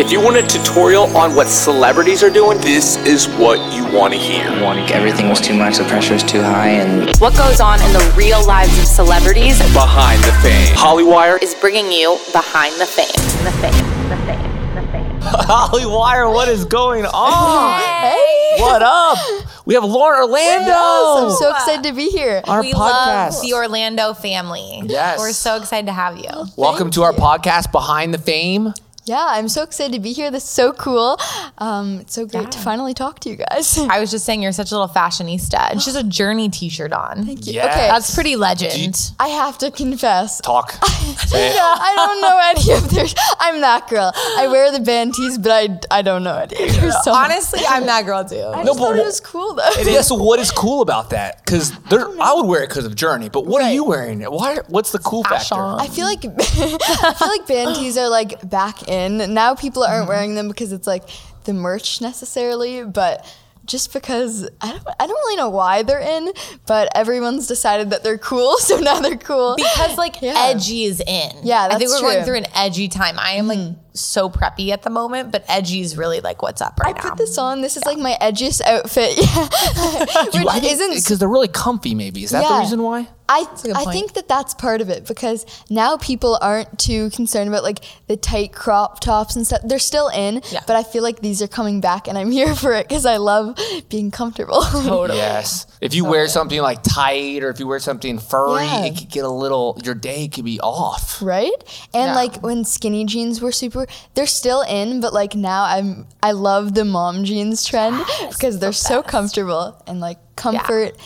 If you want a tutorial on what celebrities are doing, this is what you want to hear. Everything was too much, the pressure was too high, and What goes on in the real lives of celebrities Behind the fame. Hollywire is bringing you behind the fame. The fame. The fame. The fame. Hollywire, what is going on? Hey. What up? We have Lauren Orlando. I'm so excited to be here. our we podcast. love the Orlando family. Yes. We're so excited to have you. Welcome to our podcast, Behind the Fame. Yeah, I'm so excited to be here. This is so cool. Um, it's so great to finally talk to you guys. I was just saying you're such a little fashionista. And she's a Journey t-shirt on. Thank you. Yes. Okay, That's pretty legend. I have to confess. Talk. Say it. I don't know any of their. I'm that girl. I wear the band tees, but I, I don't know any of their songs. Honestly, I'm that girl too. I No, just but thought it was cool though. Yeah, so what is cool about that? Because I, would wear it because of Journey, but what are you wearing? Why? What's the cool Fashion. factor? I feel like I feel like band tees are like back in now. People aren't Mm-hmm. wearing them because it's like the merch necessarily, but just because I don't I don't really know why they're in, but everyone's decided that they're cool, so now they're cool. Because like Yeah. edgy is in. Yeah, I think we're going true. Mm-hmm. through an edgy time. I am like so preppy at the moment, but edgy is really like what's up I right now. I put this on. This is like my edgiest outfit. Yeah. Which isn't because they're really comfy. Maybe is that the reason why? I, I think that that's part of it because now people aren't too concerned about like the tight crop tops and stuff. They're still in, Yeah. but I feel like these are coming back and I'm here for it because I love being comfortable. Totally. Yes. If you wear something like tight, or if you wear something furry, Yeah. it could get a little. Your day could be off. right? And Yeah. like when skinny jeans were super, they're still in, but like now I'm I love the mom jeans trend because they're so comfortable and like comfort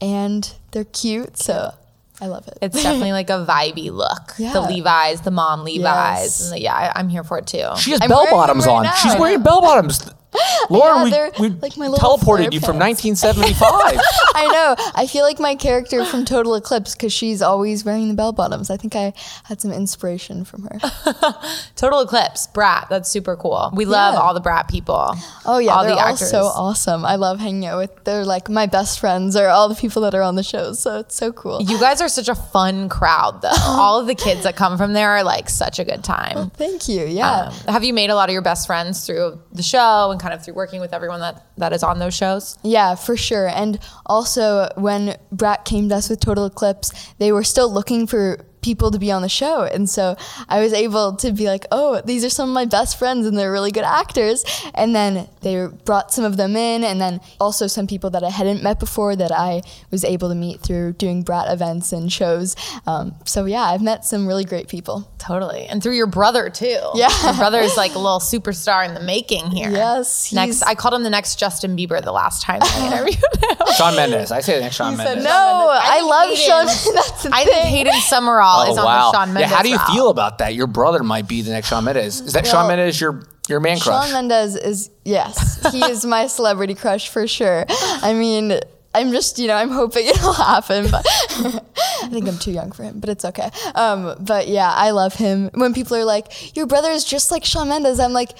and they're cute. So I love it. It's definitely like a vibey look. Yeah. The Levi's, the mom Levi's. Yes. And the, yeah, I, I'm here for it too. She has I'm bell bottoms right on. now. She's wearing bell bottoms. Lauren, they're we, we like teleported you from 1975. I know. I feel like my character from Total Eclipse because she's always wearing the bell bottoms. I think I had some inspiration from her. Total Eclipse, Brat. That's super cool. We love Yeah. all the Brat people. Oh yeah, all they're the all actors. so awesome. I love hanging out with. They're like my best friends, or all the people that are on the show. So it's so cool. You guys are such a fun crowd, though. all of the kids that come from there are like such a good time. Thank you. Yeah. Um, have you made a lot of your best friends through the show and kind of through working with everyone that, that is on those shows? Yeah, for sure. And also, when Brat came to us with Total Eclipse, they were still looking for people to be on the show. And so I was able to be like, oh, these are some of my best friends and they're really good actors. And then they brought some of them in. And then also some people that I hadn't met before that I was able to meet through doing Brat events and shows. Um, so yeah, I've met some really great people. Totally. And through your brother, too. Yeah. Your brother is like a little superstar in the making here. Yes, Next, I called him the next Justin Bieber the last time I interviewed him. Shawn Mendes. I say the next Shawn Mendes. No, I, think love Hayden- Shawn. That's the I thing. think Hayden Summerall Oh is on wow! the Shawn Mendes yeah, how do you route. feel about that? Your brother might be the next Shawn Mendes. Is that Shawn Mendes your your man crush? Shawn Mendes is yes, he is my celebrity crush for sure. I mean, I'm just you know I'm hoping it'll happen, but I think I'm too young for him, but it's okay. Um, but yeah, I love him. When people are like, "Your brother is just like Shawn Mendes," I'm like.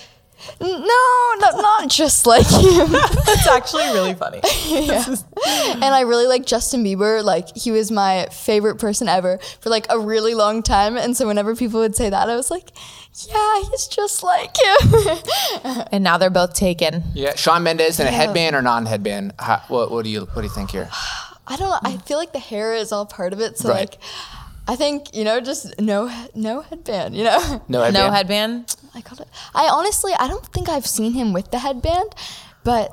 No, no, not just like him. It's actually really funny. Yeah. and I really like Justin Bieber. Like he was my favorite person ever for like a really long time. And so whenever people would say that, I was like, yeah, he's just like him. and now they're both taken. yeah, Shawn Mendes in a headband or non-headband? How, what, what do you what do you think here? I don't know. I feel like the hair is all part of it. So Right. like, I think you know, just no, no headband. You know, No headband. No headband. I called it. I honestly, I don't think I've seen him with the headband, but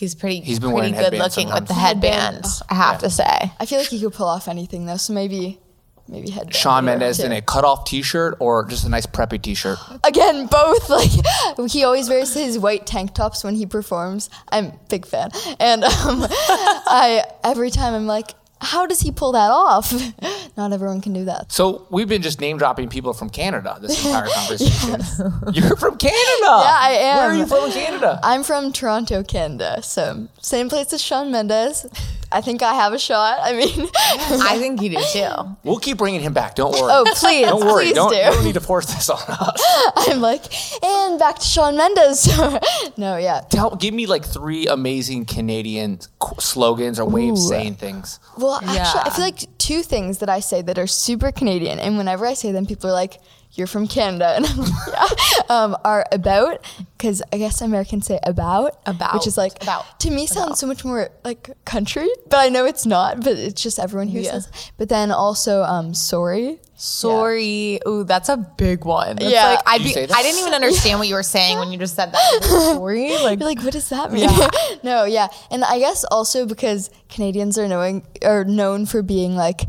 He's pretty. He's been pretty good headbands looking with the sometimes. headband. I have to say. I feel like he could pull off anything though. So maybe, maybe headband. Shawn would Mendes in a cutoff T-shirt or just a nice preppy T-shirt? Again, both. Like he always wears his white tank tops when he performs. I'm a big fan, and um, I every time I'm like, how does he pull that off? Not everyone can do that. So we've been just name dropping people from Canada this entire conversation. You're from Canada. Yeah, I am. Where are you from Canada? I'm from Toronto, Canada, so same place as Shawn Mendes. I think I have a shot. I mean, I think you do too. We'll keep bringing him back. Don't worry. oh please, don't worry. please Don't, do. you don't need to force this on us. I'm like, and back to Shawn Mendes. no, yeah. Tell, give me like three amazing Canadian slogans or way of saying things. Well, actually, I feel like two things that I say that are super Canadian, and whenever I say them, people are like, you're from Canada, and I'm like, yeah, um, are about because I guess Americans say about About. which is like About. to me sounds so much more like country, but I know it's not. But it's just everyone here Yeah. says. But then also um, sorry. Sorry. Ooh, that's a big one. That's Yeah. Like, I'd be, I didn't even understand what you were saying when you just said that. Like, Sorry. Like, You're like, what does that mean? no, yeah, and I guess also because Canadians are knowing are known for being like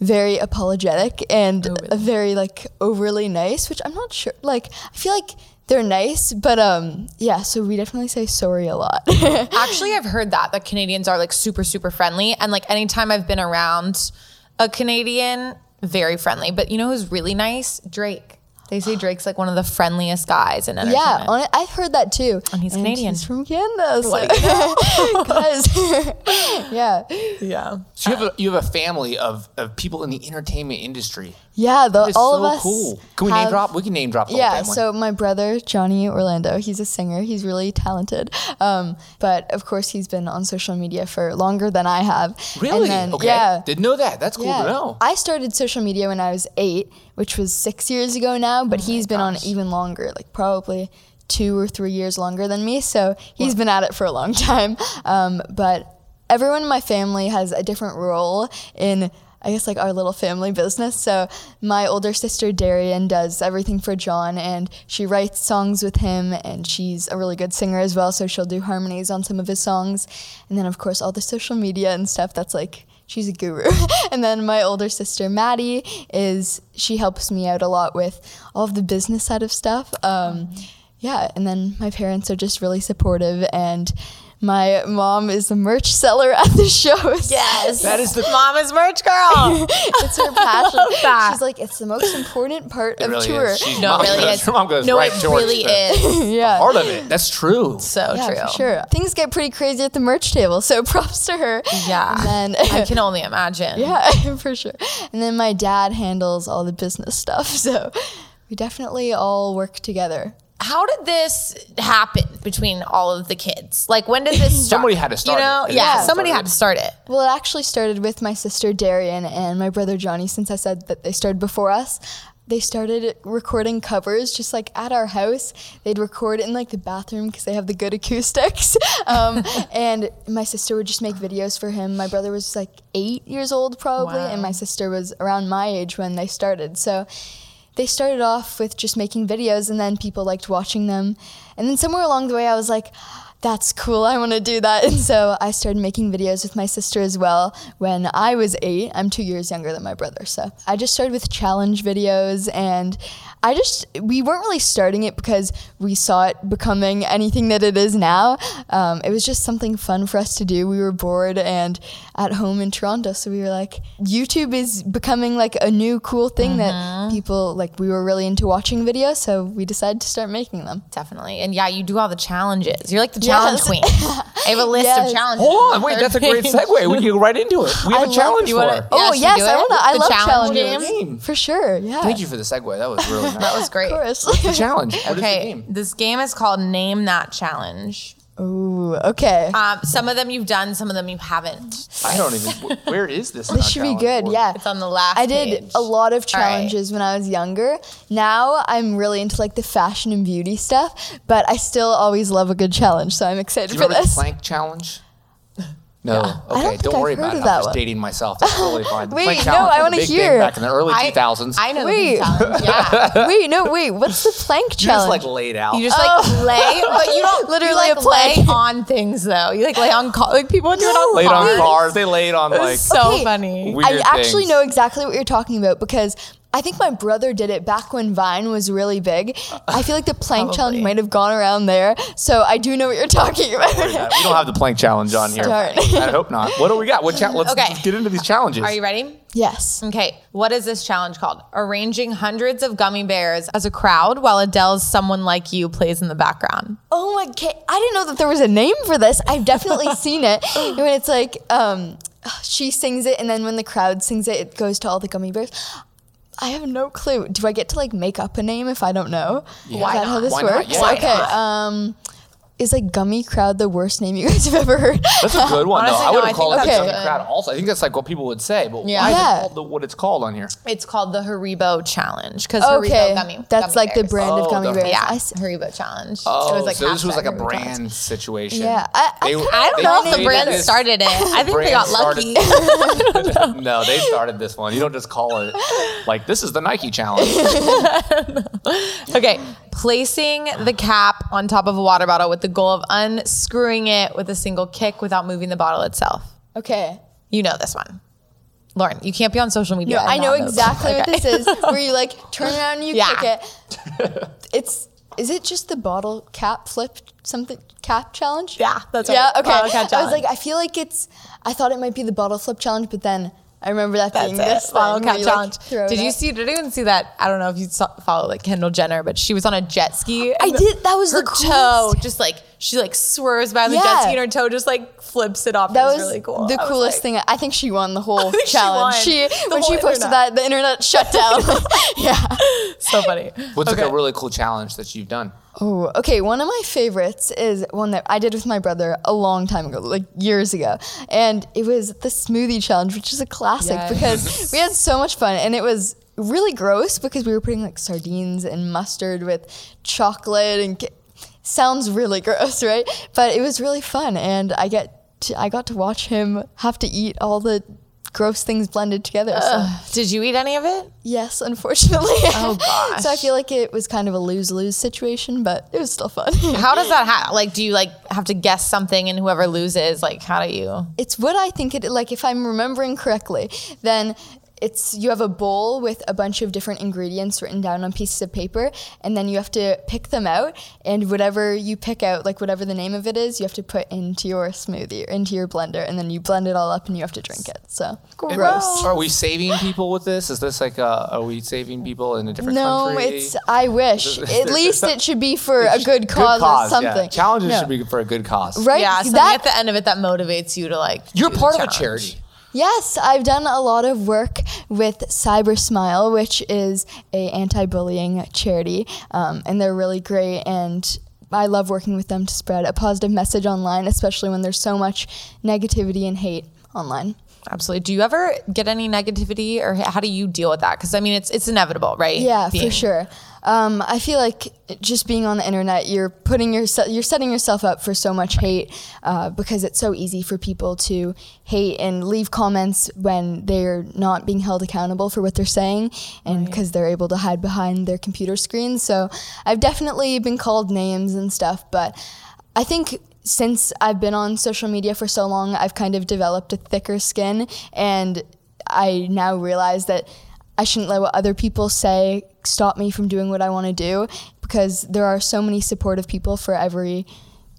very apologetic and very like overly nice, which I'm not sure. Like, I feel like they're nice, but um, yeah. So we definitely say sorry a lot. Actually, I've heard that that Canadians are like super super friendly, and like anytime I've been around a Canadian, very friendly. But you know who's really nice? Drake. They say Drake's like one of the friendliest guys in yeah, entertainment. on it, I've heard that too. And he's Canadian. He's from Canada. So. Guys, yeah, yeah. So you have a, you have a family of, of people in the entertainment industry. yeah. The, That is all so of us. cool. Can we name drop? We can name drop the whole Yeah, family. so my brother Johnny Orlando, he's a singer. He's really talented, um, but of course he's been on social media for longer than I have. really? And then, okay. Yeah. Didn't know that. That's cool yeah. to know. I started social media when I was eight, which was six years ago now. But he's been on even longer, like probably two or three years longer than me. So he's been at it for a long time. Um, but everyone in my family has a different role in. I guess like our little family business. So my older sister Darian does everything for John and she writes songs with him and she's a really good singer as well. So she'll do harmonies on some of his songs. And then of course all the social media and stuff that's like she's a guru. and then my older sister Maddie is she helps me out a lot with all of the business side of stuff. Um, yeah, and then my parents are just really supportive and my mom is the merch seller at the shows. Yes. That is the- mama's merch girl. it's her passion. that. She's like, it's the most important part It of really tour. is. She's no, mom it really goes, is. Her mom goes no, right it towards really the is. yeah. Part of it. That's true. So yeah, true. for sure. Things get pretty crazy at the merch table, so props to her. Yeah. And then I can only imagine. Yeah, for sure. And then my dad handles all the business stuff. So we definitely all work together. How did this happen between all of the kids? Like, when did this start? Somebody had to start You know, it. yeah, Yeah. somebody had to start it. Well, it actually started with my sister Darian and my brother Johnny, since I said that they started before us. They started recording covers just like at our house. They'd record in like the bathroom because they have the good acoustics. Um, and my sister would just make videos for him. My brother was like eight years old probably, and my sister was around my age when they started. So they started off with just making videos and then people liked watching them. And then somewhere along the way, I was like, that's cool. I want to do that. And so I started making videos with my sister as well when I was eight. I'm two years younger than my brother. So I just started with challenge videos and I just, we weren't really starting it because we saw it becoming anything that it is now. Um, it was just something fun for us to do. We were bored and at home in Toronto. So we were like, YouTube is becoming like a new cool thing that people like, we were really into watching videos. So we decided to start making them. Definitely. And yeah, you do all the challenges. You're like the challenge Yes. queen. I have a list Yes. of challenges. Hold on, wait, that's a great segue. We can go right into it. We have I a love- challenge for wanna- it. Oh yes, I want to. I love challenge challenges game? for sure. Yeah, Thank you for the segue. That was really nice. That was great. Of course. the challenge. What is the Okay, game? this game is called Name That Challenge. Ooh, okay. Um, some of them you've done, some of them you haven't. I don't even. wh- Where is this? this should be good. Yeah. It's on the last I did page. a lot of All right. challenges when I was younger. Now I'm really into like the fashion and beauty stuff, but I still always love a good challenge. So I'm excited Do you for remember the this. plank challenge? No. don't Okay. think Don't I've worry heard about of it. I'm just one. dating myself. That's totally fine. Wait, plank no, I wanna hear. Back in the early I, 2000s. I know Wait. big. Yeah. Wait, no, wait. What's the plank you just like laid out. You just like oh. lay, but you don't Literally you, like, a lay on things though. You like lay on car, like people do it on laid on cars. cars. They laid on like so Okay. funny. weird I actually things. know exactly what you're talking about because I think my brother did it back when Vine was really big. I feel like the plank challenge might have gone around there, so I do know what you're talking about. Yeah, we don't have the plank challenge on here. Darn. I hope not. What do we got? What cha- let's, Okay. get into these challenges. Are you ready? yes. Okay, what is this challenge called? Arranging hundreds of gummy bears as a crowd while Adele's Someone Like You plays in the background. Oh my god! I didn't know that there was a name for this. I've definitely seen it. When it's like um, she sings it, and then when the crowd sings it, it goes to all the gummy bears. I have no clue. Do I get to like make up a name if I don't know? Yeah. Is that how this Why not? works? Yeah. Why okay. not? Um, is like gummy crowd the worst name you guys have ever heard? That's a good one. Honestly, though. I no, would I have think called it that's the good. crowd. Also, I think that's like what people would say. But Yeah. why is Yeah. it called the, what it's called on here? It's called the Haribo Challenge because okay, Haribo gummy. that's gummy like the bears. brand Oh, of gummy the- bears. Yeah, I s- Haribo Challenge. Oh, it was like so this was like a Haribo brand Challenge. situation. yeah, I, I, I don't know if the brand this- started it. I think they brand got started- lucky. no, they started this one. You don't just call it like this is the Nike challenge. Okay, placing the cap on top of a water bottle with the goal of unscrewing it with a single kick without moving the bottle itself. okay. You know this one. Lauren, you can't be on social media. No, I know exactly one. what this is. Where you like turn around and you Yeah. kick it. It's is it just the bottle cap flip something cap challenge? Yeah, that's right. yeah. Okay, I was like. I feel like it's. I thought it might be the bottle flip challenge, but then I remember that being That's this it. Thing where cap like, challenge. it did you see? Did anyone see that? I don't know if you saw, follow like Kendall Jenner, but she was on a jet ski. I did. That was the toe. coolest. Just like she like swerves by on the jet ski, and her toe just like flips it off. That it was, was really cool. the I coolest like- thing. I think she won the whole think she challenge. won. She, when she posted internet. that, the internet shut down. yeah. So funny. What's like a really cool challenge that you've done? Oh, okay. One of my favorites is one that I did with my brother a long time ago, like years ago. And it was the smoothie challenge, which is a classic Yes. because we had so much fun. And it was really gross because we were putting like sardines and mustard with chocolate and ca- sounds really gross, right? But it was really fun. And I get to, I got to watch him have to eat all the gross things blended together. So. Did you eat any of it? Yes, unfortunately. Oh, gosh. so I feel like it was kind of a lose lose situation, but it was still fun. How does that happen? Like, do you like have to guess something, and whoever loses, like, how do you? it's what I think it like if I'm remembering correctly, then it's you have a bowl with a bunch of different ingredients written down on pieces of paper and then you have to pick them out and whatever you pick out like whatever the name of it is you have to put into your smoothie or into your blender and then you blend it all up and you have to drink it so gross Are we saving people with this? Is this like uh are we saving people in a different no country? it's i wish at least it should be for a good cause, or yeah. something Challenges No. should be for a good cause. right Yeah, something that at the end of it that motivates you to like. You're part of a charity. Yes, I've done a lot of work with Cybersmile, which is a anti-bullying charity, um, and they're really great. And I love working with them to spread a positive message online, especially when there's so much negativity and hate online. Absolutely. Do you ever get any negativity, or how do you deal with that? Because I mean, it's it's inevitable, right? Yeah, Being- for sure. Um, I feel like just being on the internet, you're putting yourself, you're setting yourself up for so much hate uh, because it's so easy for people to hate and leave comments when they're not being held accountable for what they're saying, and because they're able to hide behind their computer screens. So I've definitely been called names and stuff, but I think since I've been on social media for so long, I've kind of developed a thicker skin, and I now realize that I shouldn't let what other people say stop me from doing what I want to do because there are so many supportive people for every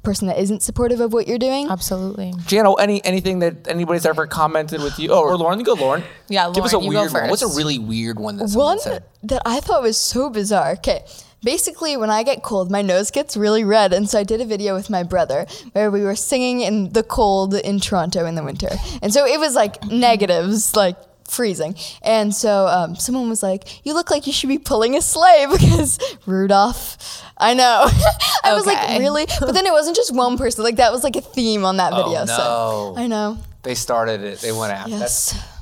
person that isn't supportive of what you're doing. Absolutely. Jano, any anything that anybody's ever commented with you? Oh, or Lauren, you go, Lauren. Yeah, Give us a Lauren, you go weird one. What's a really weird one that someone One said? that I thought was so bizarre. Okay. Basically, when I get cold, my nose gets really red. And so I did a video with my brother where we were singing in the cold in Toronto in the winter. And so it was like negatives, like freezing. And so um, someone was like, You look like you should be pulling a sleigh because Rudolph. I know. I was like, Really? But then it wasn't just one person. Like, that was like a theme on that video. Oh, no. So I know. They started it. They went after. That's Yes.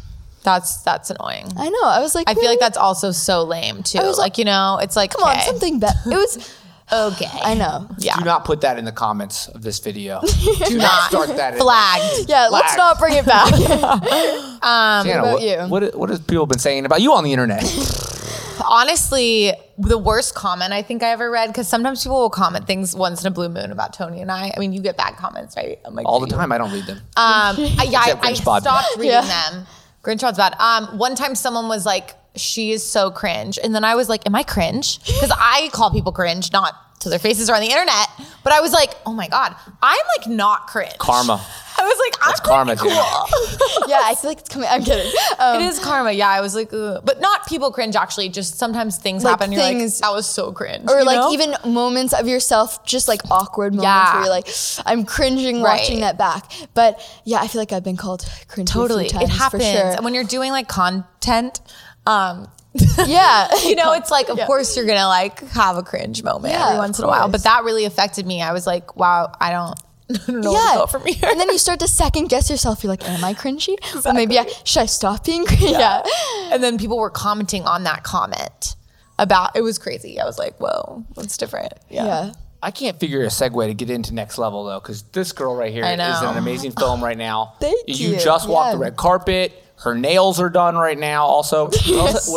That's that's annoying. I know. I was like, I feel like that's also so lame too. like, like, you know, it's like Come on, something better. It was. Okay. I know. Yeah. Do not put that in the comments of this video. Do not start that. in. Flagged. Yeah, let's Flag. not bring it back. Jano, about what, you? What, what have people been saying about you on the internet? Honestly, the worst comment I think I ever read because sometimes people will comment things once in a blue moon about Tony and I. I mean, you get bad comments, right? I'm like, All the time. I don't read them. Um, I, yeah, I, Except I Grinch stopped reading Yeah. them. Grinchrod's bad. Um, one time someone was like, "She is so cringe," and then I was like, "Am I cringe?" Because I call people cringe, not to their faces or on the internet. But I was like, "Oh my god, I'm like not cringe." Karma. I was like, "I'm That's karma, pretty cool." yeah, I feel like it's coming. I'm kidding. Um, it is karma. Yeah, I was like, Ugh. but not people cringe. Actually, just sometimes things Like happen. And you're things- like, that was so cringe. or like know? even moments of yourself, just like awkward moments Yeah. where you're like, I'm cringing Right. watching that back. But yeah, I feel like I've been called cringe totally a few times it happens for sure. and when you're doing like content um yeah. you know, it's like, of course, you're gonna like have a cringe moment Yeah, every once in a while. But that really affected me. I was like, wow, I don't, I don't know where yeah. to go from here. and then you start to second guess yourself. You're like, am I cringy? Or maybe I, should I stop being cringy? Yeah. and then people were commenting on that comment about it was crazy. I was like, whoa, that's different. Yeah. I can't figure a segue to get into next level though, because this girl right here is I an amazing film right now. Thank You you. just walked the red carpet. Her nails are done right now. Also, let's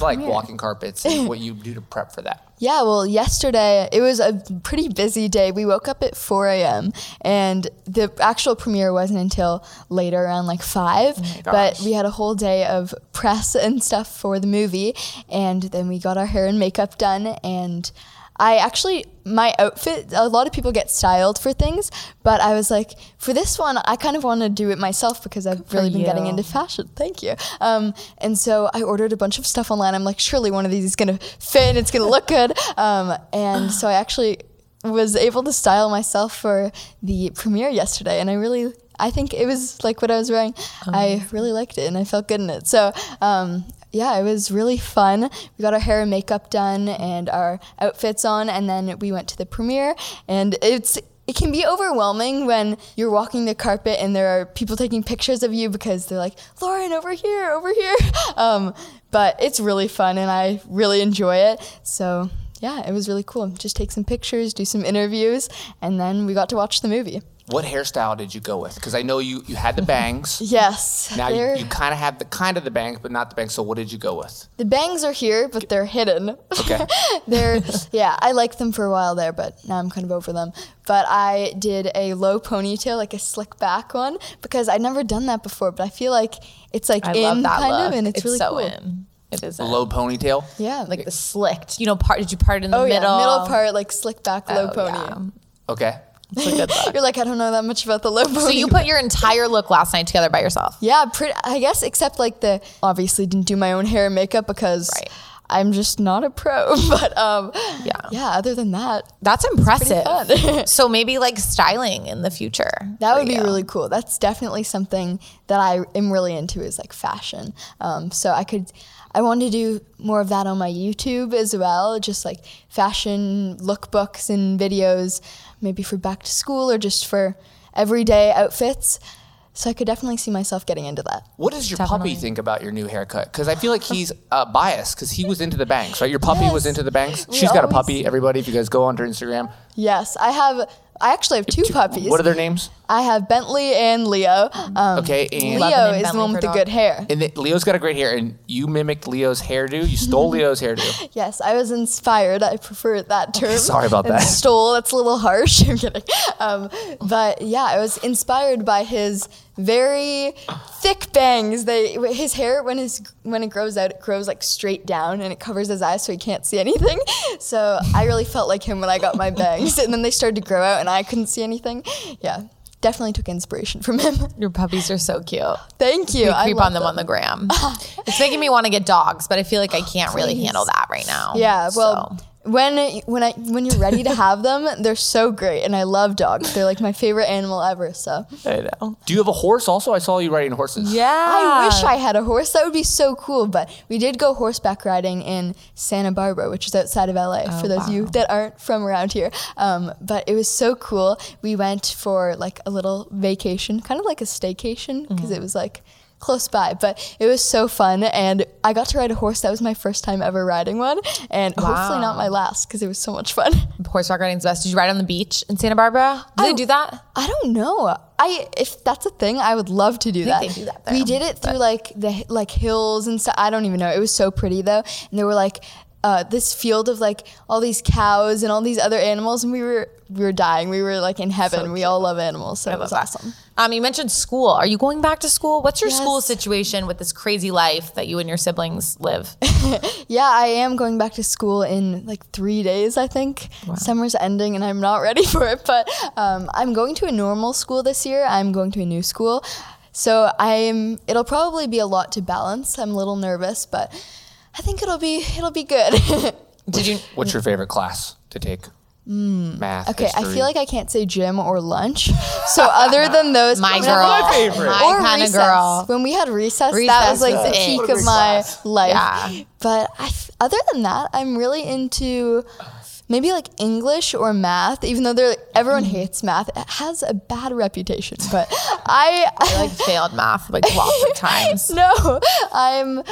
like walking carpets and what you do to prep for that. Yeah, well, yesterday it was a pretty busy day. We woke up at 4 a.m. and the actual premiere wasn't until later around like 5. but we had a whole day of press and stuff for the movie. And then we got our hair and makeup done. And I actually, my outfit, a lot of people get styled for things, but I was like, for this one, I kind of want to do it myself because I've really been getting into fashion. Thank you. Um, and so I ordered a bunch of stuff online. I'm like, surely one of these is gonna fit and it's gonna look good. Um, and so I actually was able to style myself for the premiere yesterday, and I really. I think it was like what I was wearing. I really liked it and I felt good in it. So, um, yeah, it was really fun. We got our hair and makeup done and our outfits on, and then we went to the premiere. And it's it can be overwhelming when you're walking the carpet and there are people taking pictures of you because they're like, Lauren, over here, over here. Um, but it's really fun and I really enjoy it. So yeah, it was really cool. Just take some pictures, do some interviews, and then we got to watch the movie. What hairstyle did you go with? Because I know you you had the bangs. Yes, Now you, you kind of have the kind of the bangs, but not the bangs. So what did you go with? the bangs are here, but they're hidden. Okay. they're yeah, I liked them for a while there, but now I'm kind of over them. But I did a low ponytail, like a slick back one, because I'd never done that before. But I feel like it's like I in love that kind look. of, and it's, really so cool. in. It is A low ponytail. Yeah, like the slicked. You know, part did you part it in the oh middle? yeah, middle part like slick back, low Oh, pony. yeah. Okay. It's a good look. You're like I don't know that much about the low pony. so you put your entire look last night together by yourself. Yeah, pretty, I guess except like the obviously didn't do my own hair and makeup because Right. I'm just not a pro. But um, Yeah. yeah. Other than that, That's impressive. fun. so maybe like styling in the future. that would be you. really cool. That's definitely something that I am really into is like fashion. Um, so I could, I want to do more of that on my YouTube as well, just like fashion lookbooks and videos, maybe for back to school or just for everyday outfits. So I could definitely see myself getting into that. What does your Definitely. puppy think about your new haircut? Because I feel like he's uh, biased because he was into the bangs, right? Your puppy was into the bangs. We She's got a puppy. Everybody, if you guys go onto her Instagram, Yes, I have. I actually have two puppies. What are their names? I have Bentley and Leo. Um, Okay, and Leo an is the one with for the good hair. and the, Leo's got a great hair, and you mimicked Leo's hairdo. You stole Leo's hairdo. Yes, I was inspired. I prefer that term. sorry about than that. Stole. That's a little harsh. I'm kidding. Um, but yeah, I was inspired by his very thick bangs. They his hair when his when it grows out, it grows like straight down and it covers his eyes so he can't see anything. So I really felt like him when I got my bangs, and then they started to grow out and I couldn't see anything. Yeah. Definitely took inspiration from him. Your puppies are so cute. Thank you. We I creep on them, on the gram. it's making me want to get dogs, but I feel like I oh, can't really handle that right now. Yeah, well, So. When when I when you're ready to have them, they're so great, and I love dogs. They're like my favorite animal ever. So I know. Do you have a horse? Also, I saw you riding horses. Yeah. I wish I had a horse. That would be so cool. But we did go horseback riding in Santa Barbara, which is outside of LA. for those of you that aren't from around here, um, but it was so cool. We went for like a little vacation, kind of like a staycation, because it was like close by but it was so fun and i got to ride a horse that was my first time ever riding one and hopefully not my last because it was so much fun Horseback riding's best. Did you ride on the beach in Santa Barbara? Did they Oh. do that? I don't know. I if that's a thing, I would love to do that. they do that we did it through like the like hills and stuff. I don't even know. It was so pretty though, and there were like uh, this field of like all these cows and all these other animals, and we were we were dying. We were like in heaven. we all love animals, so it was awesome. Um, you mentioned school. Are you going back to school? What's your school situation with this crazy life that you and your siblings live? Yeah, I am going back to school in like three days, I think. Summer's ending and I'm not ready for it, but um, I'm going to a normal school this year. I'm going to a new school. So I'm it'll probably be a lot to balance. I'm a little nervous, but I think it'll be it'll be good. Did you? What's your favorite class to take? Mm. math. Okay, I feel like I can't say gym or lunch. So other than those, My girl. my favorite. My or kind of girl. When we had recess, that was like was the it. peak of my class. life. Yeah. But I f other than that, I'm really into maybe like English or math. Even though they're everyone Mm. hates math, it has a bad reputation. But I, I like failed math like lots of times. no, I'm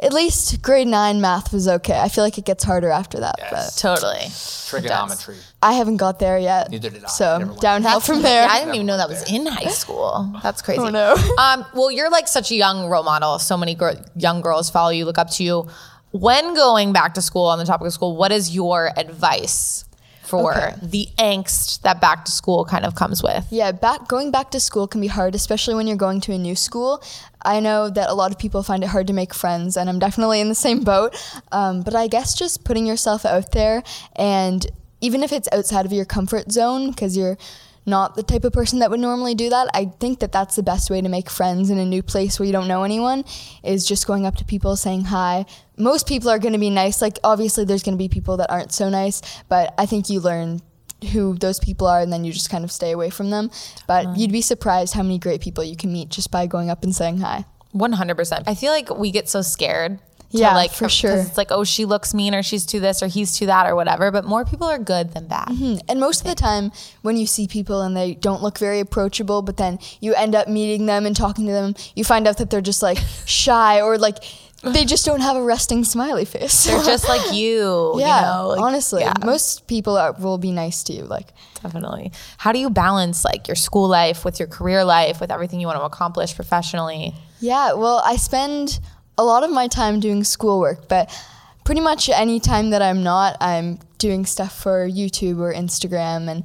at least grade nine math was okay. I feel like it gets harder after that. Yes. Totally. trigonometry. I haven't got there yet. Neither did I. So Never learned. downhill from there. I didn't even know that was in high school. That's crazy. Oh, no. Um, well, you're like such a young role model. So many gr- young girls follow you, look up to you. When going back to school, on the topic of school, what is your advice for Okay. the angst that back to school kind of comes with? Yeah, back going back to school can be hard, especially when you're going to a new school. I know that a lot of people find it hard to make friends, and I'm definitely in the same boat. Um, but I guess just putting yourself out there, and even if it's outside of your comfort zone, because you're not the type of person that would normally do that, I think that that's the best way to make friends in a new place where you don't know anyone. Is just going up to people, saying hi. Most people are going to be nice. Like obviously, there's going to be people that aren't so nice, but I think you learn who those people are and then you just kind of stay away from them. But you'd be surprised how many great people you can meet just by going up and saying hi. 100%. I feel like we get so scared. To, Yeah, like, for sure. It's like, oh, she looks mean or she's too this or he's too that or whatever. But more people are good than bad. Mm-hmm. And most of the time, when you see people and they don't look very approachable, but then you end up meeting them and talking to them, you find out that they're just like shy or like they just don't have a resting smiley face. They're just like you. yeah, You know? like- honestly, yeah. most people are, will be nice to you. Like, Definitely. How do you balance like your school life with your career life, with everything you want to accomplish professionally? Yeah, well, I spend a lot of my time doing schoolwork, but pretty much any time that I'm not, I'm doing stuff for YouTube or Instagram. And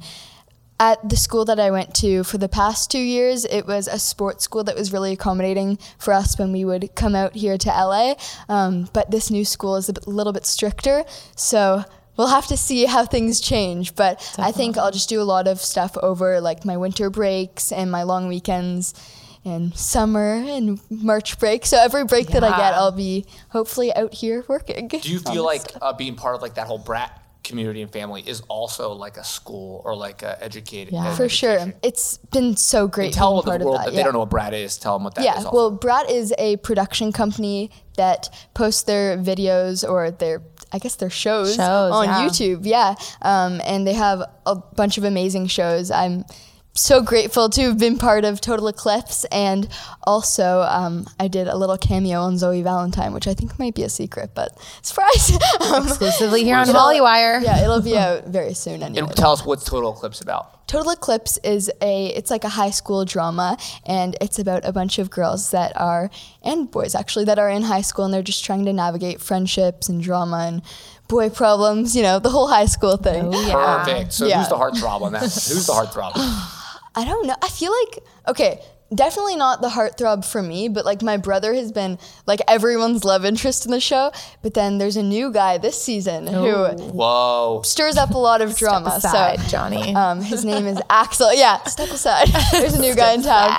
at the school that I went to for the past two years, it was a sports school that was really accommodating for us when we would come out here to LA. Um, but this new school is a little bit stricter, so we'll have to see how things change. But I think I'll just do a lot of stuff over like my winter breaks and my long weekends and summer and March break. So every break that I get, I'll be hopefully out here working. Do you feel like uh, being part of like that whole brat community and family is also like a school or like a educated? Yeah. ed- For sure. It's been so great Tell being the part world that. that yeah. they don't know what brat is. Tell them what that is. Yeah, also. well, Brat is a production company that posts their videos or their, I guess, their shows, Shows, on yeah. YouTube. Yeah, um, and they have a bunch of amazing shows. I'm so grateful to have been part of Total Eclipse, and also um, I did a little cameo on Zoe Valentine, which I think might be a secret, but surprise! um, Exclusively here on Hollywire. Yeah, it'll be out very soon. Anyway. and tell us what's Total Eclipse about. Total Eclipse is a it's like a high school drama and it's about a bunch of girls that are and boys actually that are in high school and they're just trying to navigate friendships and drama and boy problems, you know, the whole high school thing. Oh, yeah. Perfect. So Yeah. who's the heartthrob on that? who's the heartthrob? I don't know. I feel like okay, definitely not the heartthrob for me, but like my brother has been like everyone's love interest in the show, but then there's a new guy this season who Whoa. stirs up a lot of drama. aside, so Johnny. Um, his name is Axel. Yeah, step aside. There's a new guy in town.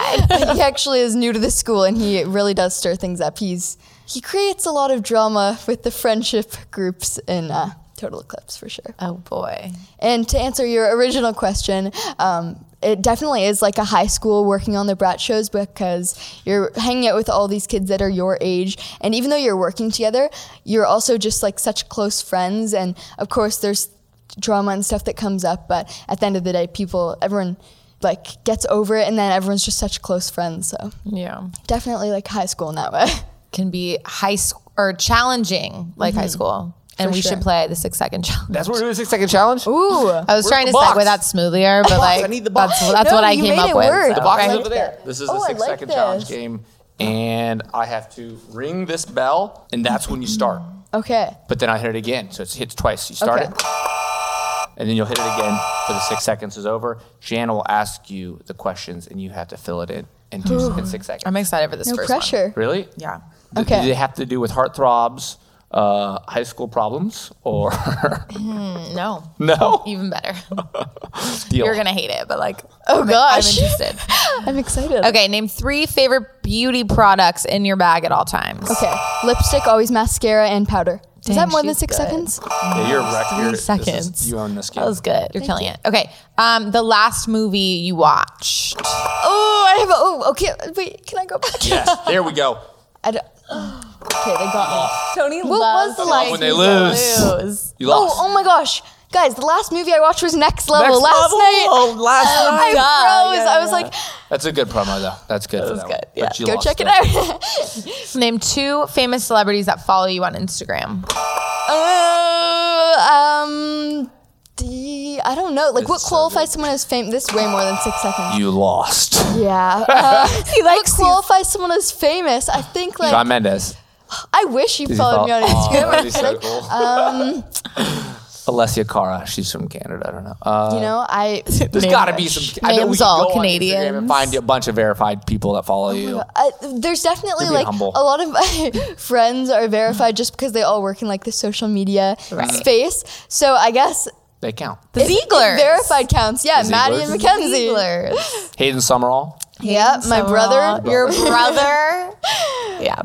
he actually is new to the school, and he really does stir things up. He's he creates a lot of drama with the friendship groups in uh, Total Eclipse for sure. oh boy. And to answer your original question, um, it definitely is like a high school working on the brat shows because you're hanging out with all these kids that are your age. And even though you're working together, you're also just like such close friends. And of course, there's drama and stuff that comes up. But at the end of the day, people, everyone like gets over it. And then everyone's just such close friends. So Yeah. definitely like high school in that way. Can be high school or challenging like high school. And For we sure. should play the six second challenge. That's what we're doing. Six second challenge. Ooh. I was Where's trying the to box? segue that smoothier, but like I need the box. that's that's No, what I you came made up it with. work. so, The box right? is over there. This is oh, the Oh, I six like second this. challenge game, and I have to ring this bell, and that's when you start. Okay. But then I hit it again, so it hits twice. You start Okay. it, and then you'll hit it again for the six seconds is over. Jana will ask you the questions, and you have to fill it in in, two, in six seconds. I'm excited for this No first pressure. Really? Yeah. Do- Okay. Do they have to do with heartthrobs, uh, high school problems, or No. no? Even better. You're gonna hate it, but like Oh gosh, I'm interested. I'm excited. Okay, name three favorite beauty products in your bag at all times. Okay. Lipstick, always mascara and powder. Is that more than six good. seconds? Yeah, you're a wreck. Three You're, this is- seconds. you own this game. That was good. You're killing it. Okay. Um, the last movie you watched. Oh, I have. A, oh, okay. Wait, can I go back? Yes, there we go. I don't, okay, they got me. Tony What was the last when they movie? lose. lose. You lost. Oh, oh my gosh. Guys, the last movie I watched was Next Level Next last level. night. Oh, last I night. froze. I was like, That's a good promo, though. That's good. for that good, one. yeah. But you go lost check it out. Name two famous celebrities that follow you on Instagram. uh, um, the, I don't know. Like, what It's so qualifies good. someone as famous? This is way more than six seconds. You lost. yeah. Uh, He what likes qualifies someone as famous? I think, like, Shawn Mendes. I wish you Does he followed me on Instagram. Oh, that'd be so cool. Um, Alessia Cara. She's from Canada. I don't know. Uh, you know, I. there's got to be some. I bet we names could all go on Instagram Canadians. and find a bunch of verified people that follow you. Uh, there's definitely You're being like humble. a lot of my friends are verified just because they all work in like the social media space. So I guess They count. The if- if Ziegler. verified counts. Yeah, The Maddie Zieglers? and Mackenzie. Hayden Summerall. Yeah, my brother. Your brother. yeah.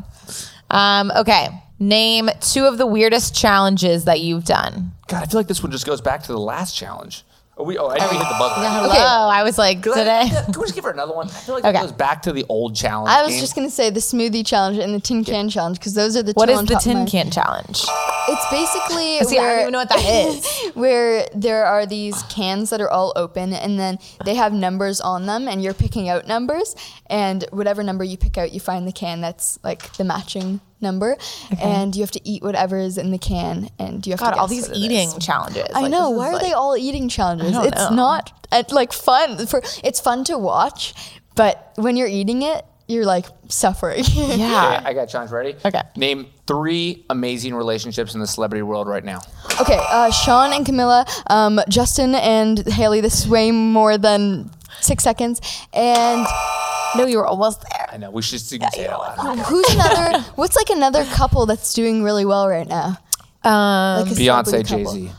Um, okay. Name two of the weirdest challenges that you've done. God, I feel like this one just goes back to the last challenge. Oh, we, oh I didn't hit the buzzer. Hello. Okay. I was like, Can I- today. Can we just give her another one? I feel like Okay. it goes back to the old challenge. I was game. just gonna say the smoothie challenge and the tin can challenge because those are the What two is on the top of tin my- can challenge? It's basically See, I don't where, even know what that is. where there are these cans that are all open and then they have numbers on them and you're picking out numbers and whatever number you pick out you find the can that's like the matching number and you have to eat whatever is in the can and you have God, to all these eating is. challenges. I Like, know. Why are like- they all eating challenges? don't It's know. not uh, like fun for. It's fun to watch, but when you're eating it, you're like suffering. Yeah. Okay, I got challenge ready. Okay. Name three amazing relationships in the celebrity world right now. okay. Uh, Shawn and Camila, um, Justin and Hailey. This is way more than six seconds. And No, you were almost there. I know. We should you can say it out loud. who's another? what's like another couple that's doing really well right now? Um, Like a Beyonce, Jay couple. Z.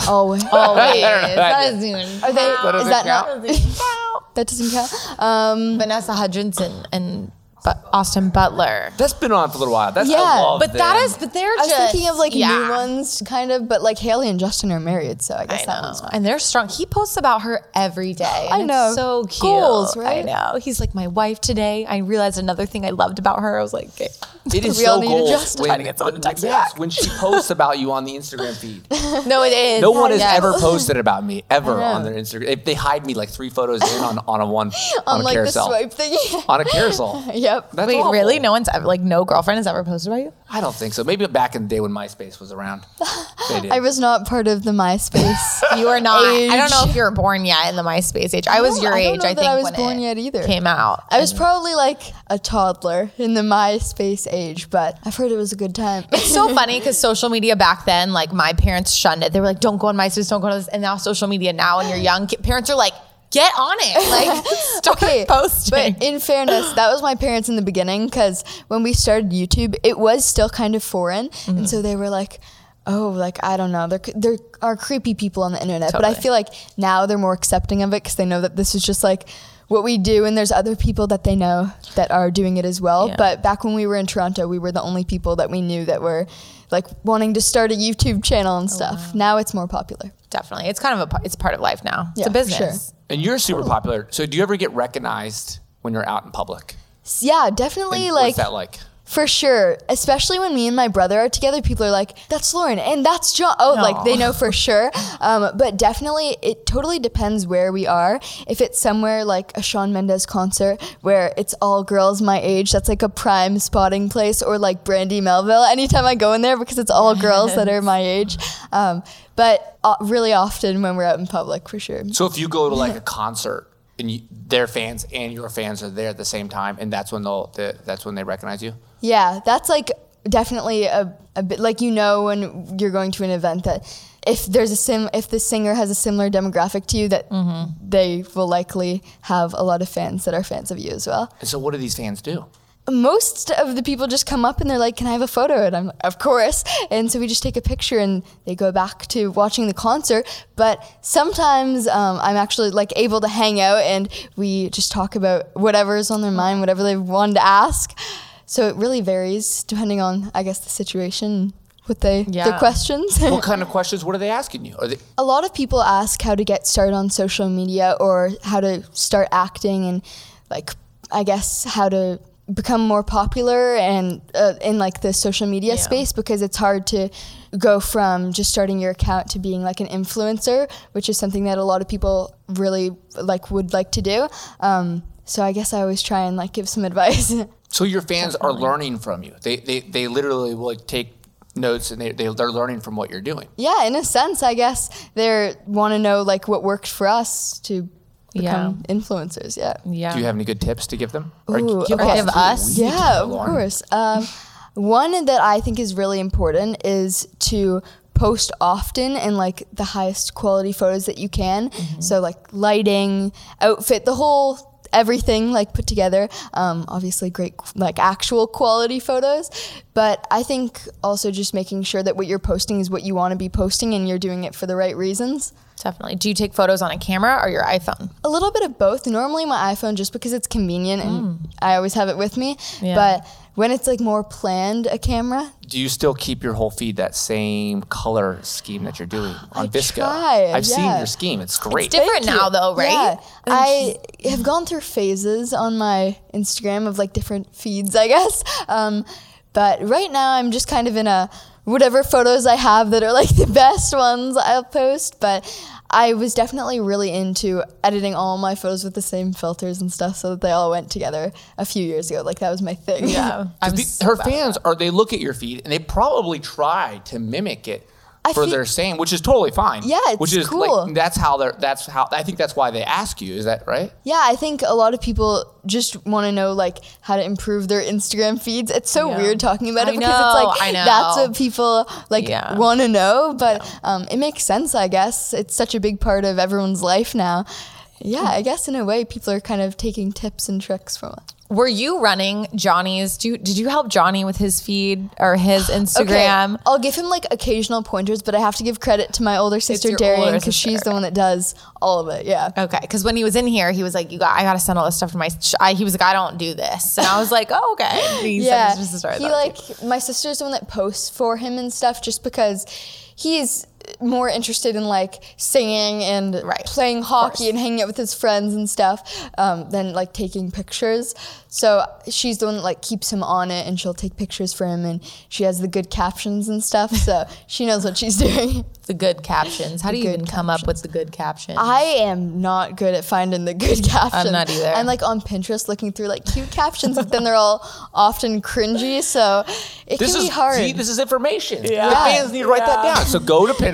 Oh, oh, wait. that is even. are they? doesn't is that count. not? that doesn't count. Um, Vanessa Hudgenson and but Austin Butler. That's been on for a little while. That's Yeah, I love But that them. is, but they're I was just thinking of like yeah. new ones, kind of, but like Hailey and Justin are married, so I guess I that know. one's fine. And they're strong. He posts about her every day. I know. It's so cute. Goals, right? I know. He's like, my wife today. I realized another thing I loved about her. I was like, okay. It is We all so need goals adjustment. when, Trying to get someone to text yes, back. when she posts about you on the Instagram feed. no, it is. No one has Yes. ever posted about me ever on their Instagram. If they hide me like three photos in on, on a one on, on a like carousel. the swipe thing. On a carousel. Yep. That's Wait, awful. really? No one's ever like no girlfriend has ever posted about you. I don't think so. Maybe back in the day when MySpace was around. They did. I was not part of the MySpace. You are not. I don't know if you were born yet in the MySpace age. I was your I don't age. know I that think I was when born it yet either. Came out. I was probably like a toddler in the MySpace age, but I've heard it was a good time. It's so funny because social media back then, like my parents shunned it. They were like, "Don't go on MySpace, don't go on this." And now social media now, when you're young, ki- parents are like, "Get on it, like start posting." But in fairness, that was my parents in the beginning because when we started YouTube, it was still kind of foreign, Mm-hmm. and so they were like, "Oh, like I don't know, there there are creepy people on the internet." But I feel like now they're more accepting of it because they know that this is just like what we do, and there's other people that they know that are doing it as well. Yeah. But back when we were in Toronto, we were the only people that we knew that were like wanting to start a YouTube channel Oh, and stuff. Now it's more popular. Definitely, it's kind of a it's part of life now. It's a business. sure. and you're super popular. So do you ever get recognized when you're out in public? Yeah, definitely. And like what's that like? For sure, especially when me and my brother are together, people are like, "That's Lauren," and "That's John." Oh, like they know for sure. Um, but definitely, it totally depends where we are. If it's somewhere like a Shawn Mendes concert where it's all girls my age, that's like a prime spotting place, or like Brandy Melville. Anytime I go in there because it's all girls that are my age. Um, but uh, really often when we're out in public, for sure. So if you go to like a concert and you, their fans and your fans are there at the same time, and that's when they'll the, that's when they recognize you. Yeah, that's like definitely a, a bit like you know when you're going to an event that if there's a sim if the singer has a similar demographic to you that they will likely have a lot of fans that are fans of you as well. And so what do these fans do? Most of the people just come up and they're like, "Can I have a photo?" And I'm like, "Of course." And so we just take a picture and they go back to watching the concert. But sometimes um, I'm actually like able to hang out and we just talk about whatever is on their mind, whatever they wanted to ask. So it really varies depending on, I guess, the situation. what they the Yeah. questions. What kind of questions? What are they asking you? Are they, a lot of people ask how to get started on social media or how to start acting and like I guess how to become more popular and uh, in like the social media space because it's hard to go from just starting your account to being like an influencer, which is something that a lot of people really like would like to do. Um, so I guess I always try and like give some advice. So your fans are learning from you. They they they literally will like take notes and they, they they're learning from what you're doing. yeah, in a sense, I guess they want to know like what worked for us to become influencers. Yeah. Yeah. Do you have any good tips to give them? Or Ooh, give okay. Give us? We need to Yeah, of course. Um, one that I think is really important is to post often and like the highest quality photos that you can. So like lighting, outfit, the whole everything like put together. Um, obviously, great like actual quality photos, but I think also just making sure that what you're posting is what you want to be posting and you're doing it for the right reasons. Definitely. Do you take photos on a camera or your iPhone? A little bit of both. Normally my iPhone just because it's convenient and I always have it with me. Yeah. But when it's like more planned, a camera, Do you still keep your whole feed that same color scheme that you're doing on I VSCO? try, I've seen your scheme. It's great. It's different Thank now you. though, right? Yeah. I have gone through phases on my Instagram of like different feeds, I guess. Um, but right now I'm just kind of in a whatever photos I have that are like the best ones I'll post. But I was definitely really into editing all my photos with the same filters and stuff so that they all went together a few years ago. Like that was my thing. Yeah. The- so her bad. fans are they look at your feed and they probably try to mimic it I for feel- their saying, which is totally fine. Yeah, it's which is cool. like that's how they're that's how I think that's why they ask you. Is that right? Yeah, I think a lot of people just want to know like how to improve their Instagram feeds. It's so Yeah. weird talking about I it because it's like I know. that's what people like Yeah. want to know, but um, it makes sense, I guess. It's such a big part of everyone's life now. Yeah, I guess in a way people are kind of taking tips and tricks from us. Were you running Johnny's? Do you, did you help Johnny with his feed or his Instagram? Okay, I'll give him like occasional pointers, but I have to give credit to my older sister Darian because she's the one that does all of it. Yeah. Okay, because when he was in here, he was like, "You got, I got to send all this stuff to my." I, he was like, "I don't do this," and I was like, "Oh, okay." He yeah, it to his sister. He like my sister's the one that posts for him and stuff, just because he's more interested in like singing and Right, playing hockey and hanging out with his friends and stuff um, than like taking pictures. So she's the one that like keeps him on it, and she'll take pictures for him, and she has the good captions and stuff, so she knows what she's doing. the good captions. How do you good even come up with the good captions? I am not good at finding the good captions. I'm not either. I'm like on Pinterest looking through like cute captions, but then they're all often cringy, so it This can is be hard. see, this is information. The Yeah. fans need to write that down. So go to Pinterest.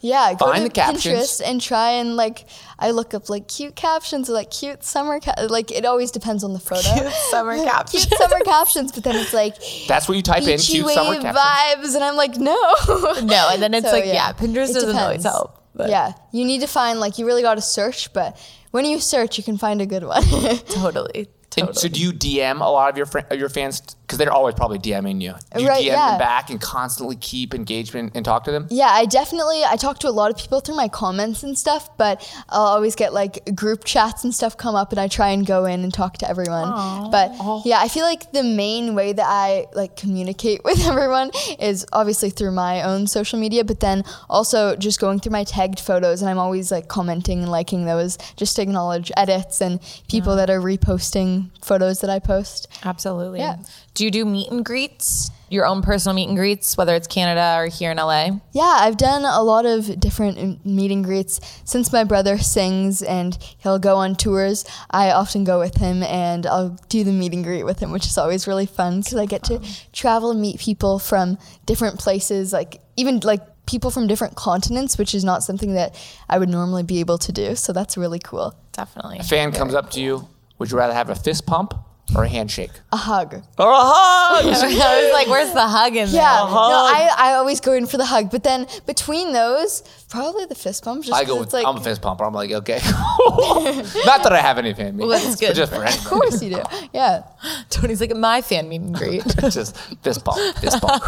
Yeah, go find to the captions. Pinterest and try and like I look up like cute captions or like cute summer ca- like it always depends on the photo. Cute summer captions. cute summer captions, but then it's like That's what you type in. Cute summer captions. vibes, and I'm like no, No, and then it's So, like, yeah, Pinterest it doesn't always help. but- Yeah, you need to find like you really got to search, but when you search, you can find a good one. totally. Totally. so do you DM a lot of your fri- uh, your fans because they're always probably DMing you? Do you Right, DM yeah. them back and constantly keep engagement and talk to them? Yeah, I definitely I talk to a lot of people through my comments and stuff, but I'll always get like group chats and stuff come up and I try and go in and talk to everyone. But oh. yeah, I feel like the main way that I like communicate with everyone is obviously through my own social media, but then also just going through my tagged photos and I'm always like commenting and liking those just to acknowledge edits and people that are reposting photos that I post. Absolutely. Yeah. Do you do meet and greets? Your own personal meet and greets, whether it's Canada or here in LA? Yeah, I've done a lot of different meet and greets since my brother sings and he'll go on tours. I often go with him and I'll do the meet and greet with him, which is always really fun because I get to travel and meet people from different places, like even like people from different continents, which is not something that I would normally be able to do. So that's really cool. Definitely. A fan comes up to you. Would you rather have a fist pump or a handshake? A hug. Or a hug? I was like, where's the hug in there? Yeah, no, I, I always go in for the hug, but then between those, probably the fist pump. Just I go with it's like, I'm a fist pumper. I'm like, okay. Not that I have any fan meetings, Well, that's good. but just for of anything. course you do. Yeah. Tony's like, my fan meet and greet. just fist pump, fist pump.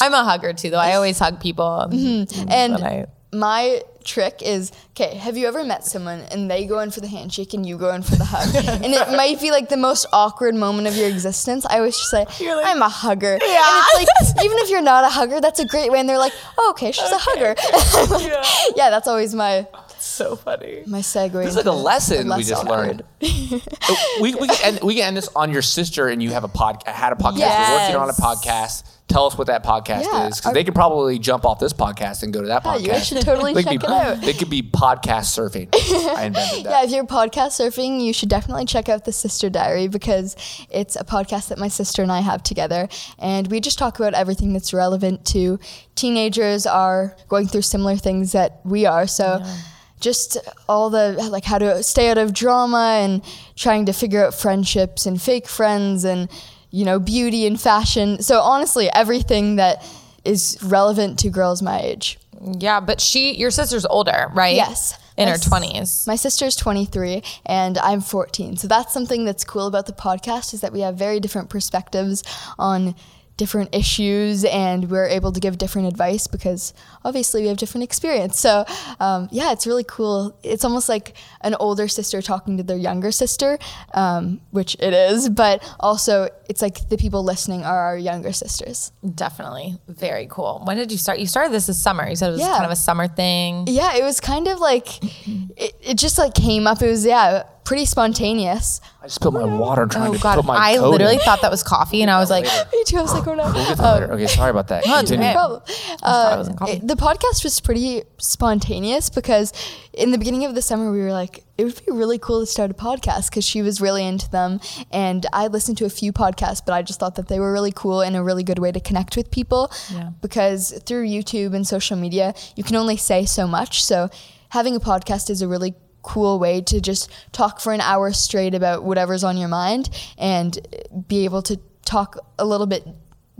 I'm a hugger too, though. I always hug people. Mm-hmm. And But I- my trick is okay. Have you ever met someone and they go in for the handshake and you go in for the hug, and it might be like the most awkward moment of your existence. I always just say, I'm a hugger. Yeah. And it's like even if you're not a hugger, that's a great way. And they're like, oh, okay, she's a hugger. yeah. that's always my So funny. my segue. It's like a into lesson we just awkward. learned. Oh, we, we, can end, we can end this on your sister and you have a pod, had a podcast. You're working on a podcast. Tell us what that podcast Yeah, is because they could probably jump off this podcast and go to that Yeah, podcast. you guys should totally check be, it out. They could be podcast surfing. I invented that. Yeah, if you're podcast surfing, you should definitely check out the Sister Diary because it's a podcast that my sister and I have together. And we just talk about everything that's relevant to teenagers are going through similar things that we are. So just all the like how to stay out of drama and trying to figure out friendships and fake friends and you know beauty and fashion. So honestly, everything that is relevant to girls my age. Yeah, but she, your sister's older, right? Yes. In My her s- twenties. My sister's 23 and I'm 14. So that's something that's cool about the podcast is that we have very different perspectives on different issues and we're able to give different advice because obviously we have different experience. So um, yeah, it's really cool. It's almost like an older sister talking to their younger sister, um, which it is, but also it's like the people listening are our younger sisters. Definitely. Very cool. When did you start? You started this this summer. You said it was Yeah. kind of a summer thing. Yeah, it was kind of like it, it just like came up. It was yeah, pretty spontaneous. I just spilled my water trying Oh to God. put my I coat literally in. thought that was coffee and I was like, Me too. I was like, oh no. We'll get to that later. Okay, sorry about that. No, it's Continue. okay. problem. thought it Uh, was in coffee. it- the podcast was pretty spontaneous because in the beginning of the summer we were like, it would be really cool to start a podcast because she was really into them, and I listened to a few podcasts, but I just thought that they were really cool and a really good way to connect with people. Yeah. Because through YouTube and social media, you can only say so much. So having a podcast is a really cool way to just talk for an hour straight about whatever's on your mind and be able to talk a little bit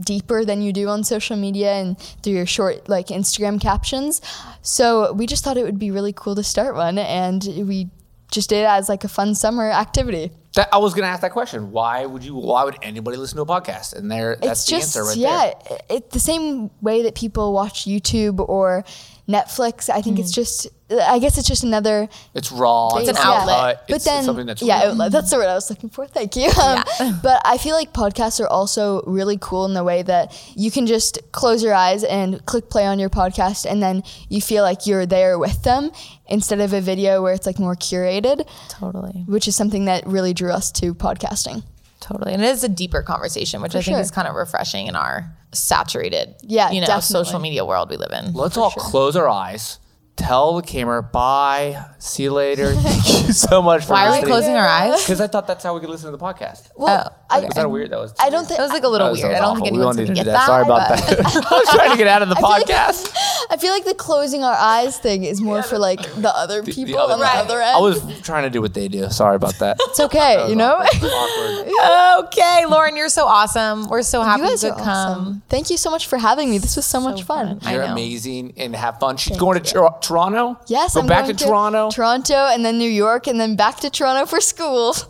deeper than you do on social media and through your short like Instagram captions. So we just thought it would be really cool to start one and we just did it as like a fun summer activity. That, I was to ask that question. Why would you? Why would anybody listen to a podcast? And there, that's it's the just answer right yeah, there. it, the same way that people watch YouTube or Netflix. I think Hmm. it's just I guess it's just another It's raw. It's, It's an an outlet. outlet. But It's, then, it's something that's yeah, real. outlet, that's the word I was looking for. Thank you. Um, but I feel like podcasts are also really cool in the way that you can just close your eyes and click play on your podcast, and then you feel like you're there with them instead of a video where it's like more curated, totally. which is something that really drew us to podcasting. Totally. And it is a deeper conversation, which I think sure. is kind of refreshing in our saturated, Yeah, you know, definitely. social media world we live in. Let's all close our eyes. Tell the camera, bye. See you later. Thank you so much for Why are we listening. closing our eyes? Because I thought that's how we could listen to the podcast. Well, I, Was that weird? That was. I don't think That was like a little That was- weird. that I don't think awful. We anyone's don't gonna need to get do that. Sorry about but- that. I was trying to get out of the feel like- podcast. I feel like the closing our eyes thing is more for like the other The- the people other- on the other end. I was trying to do what they do. Sorry about that. it's okay, you know. Awkward. Okay, Lauren, you're so awesome. We're so happy you guys you are could come. awesome. Thank you so much for having me. This was so, much fun. I You're know. amazing and have fun. She's going to Tor- Toronto. Yes, Go I'm back going to Toronto. Toronto, and then New York, and then back to Toronto for school. so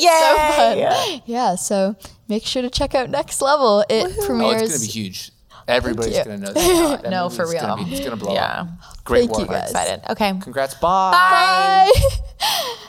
Yay! fun. Yeah, so make sure to check out Next Level. It oh, premieres. it's gonna be huge. Everybody's gonna know that. that No, for is Gonna real. be, it's gonna blow up. Yeah. up. Great Thank you, work. guys. Excited. Okay. Congrats. Bye. Bye.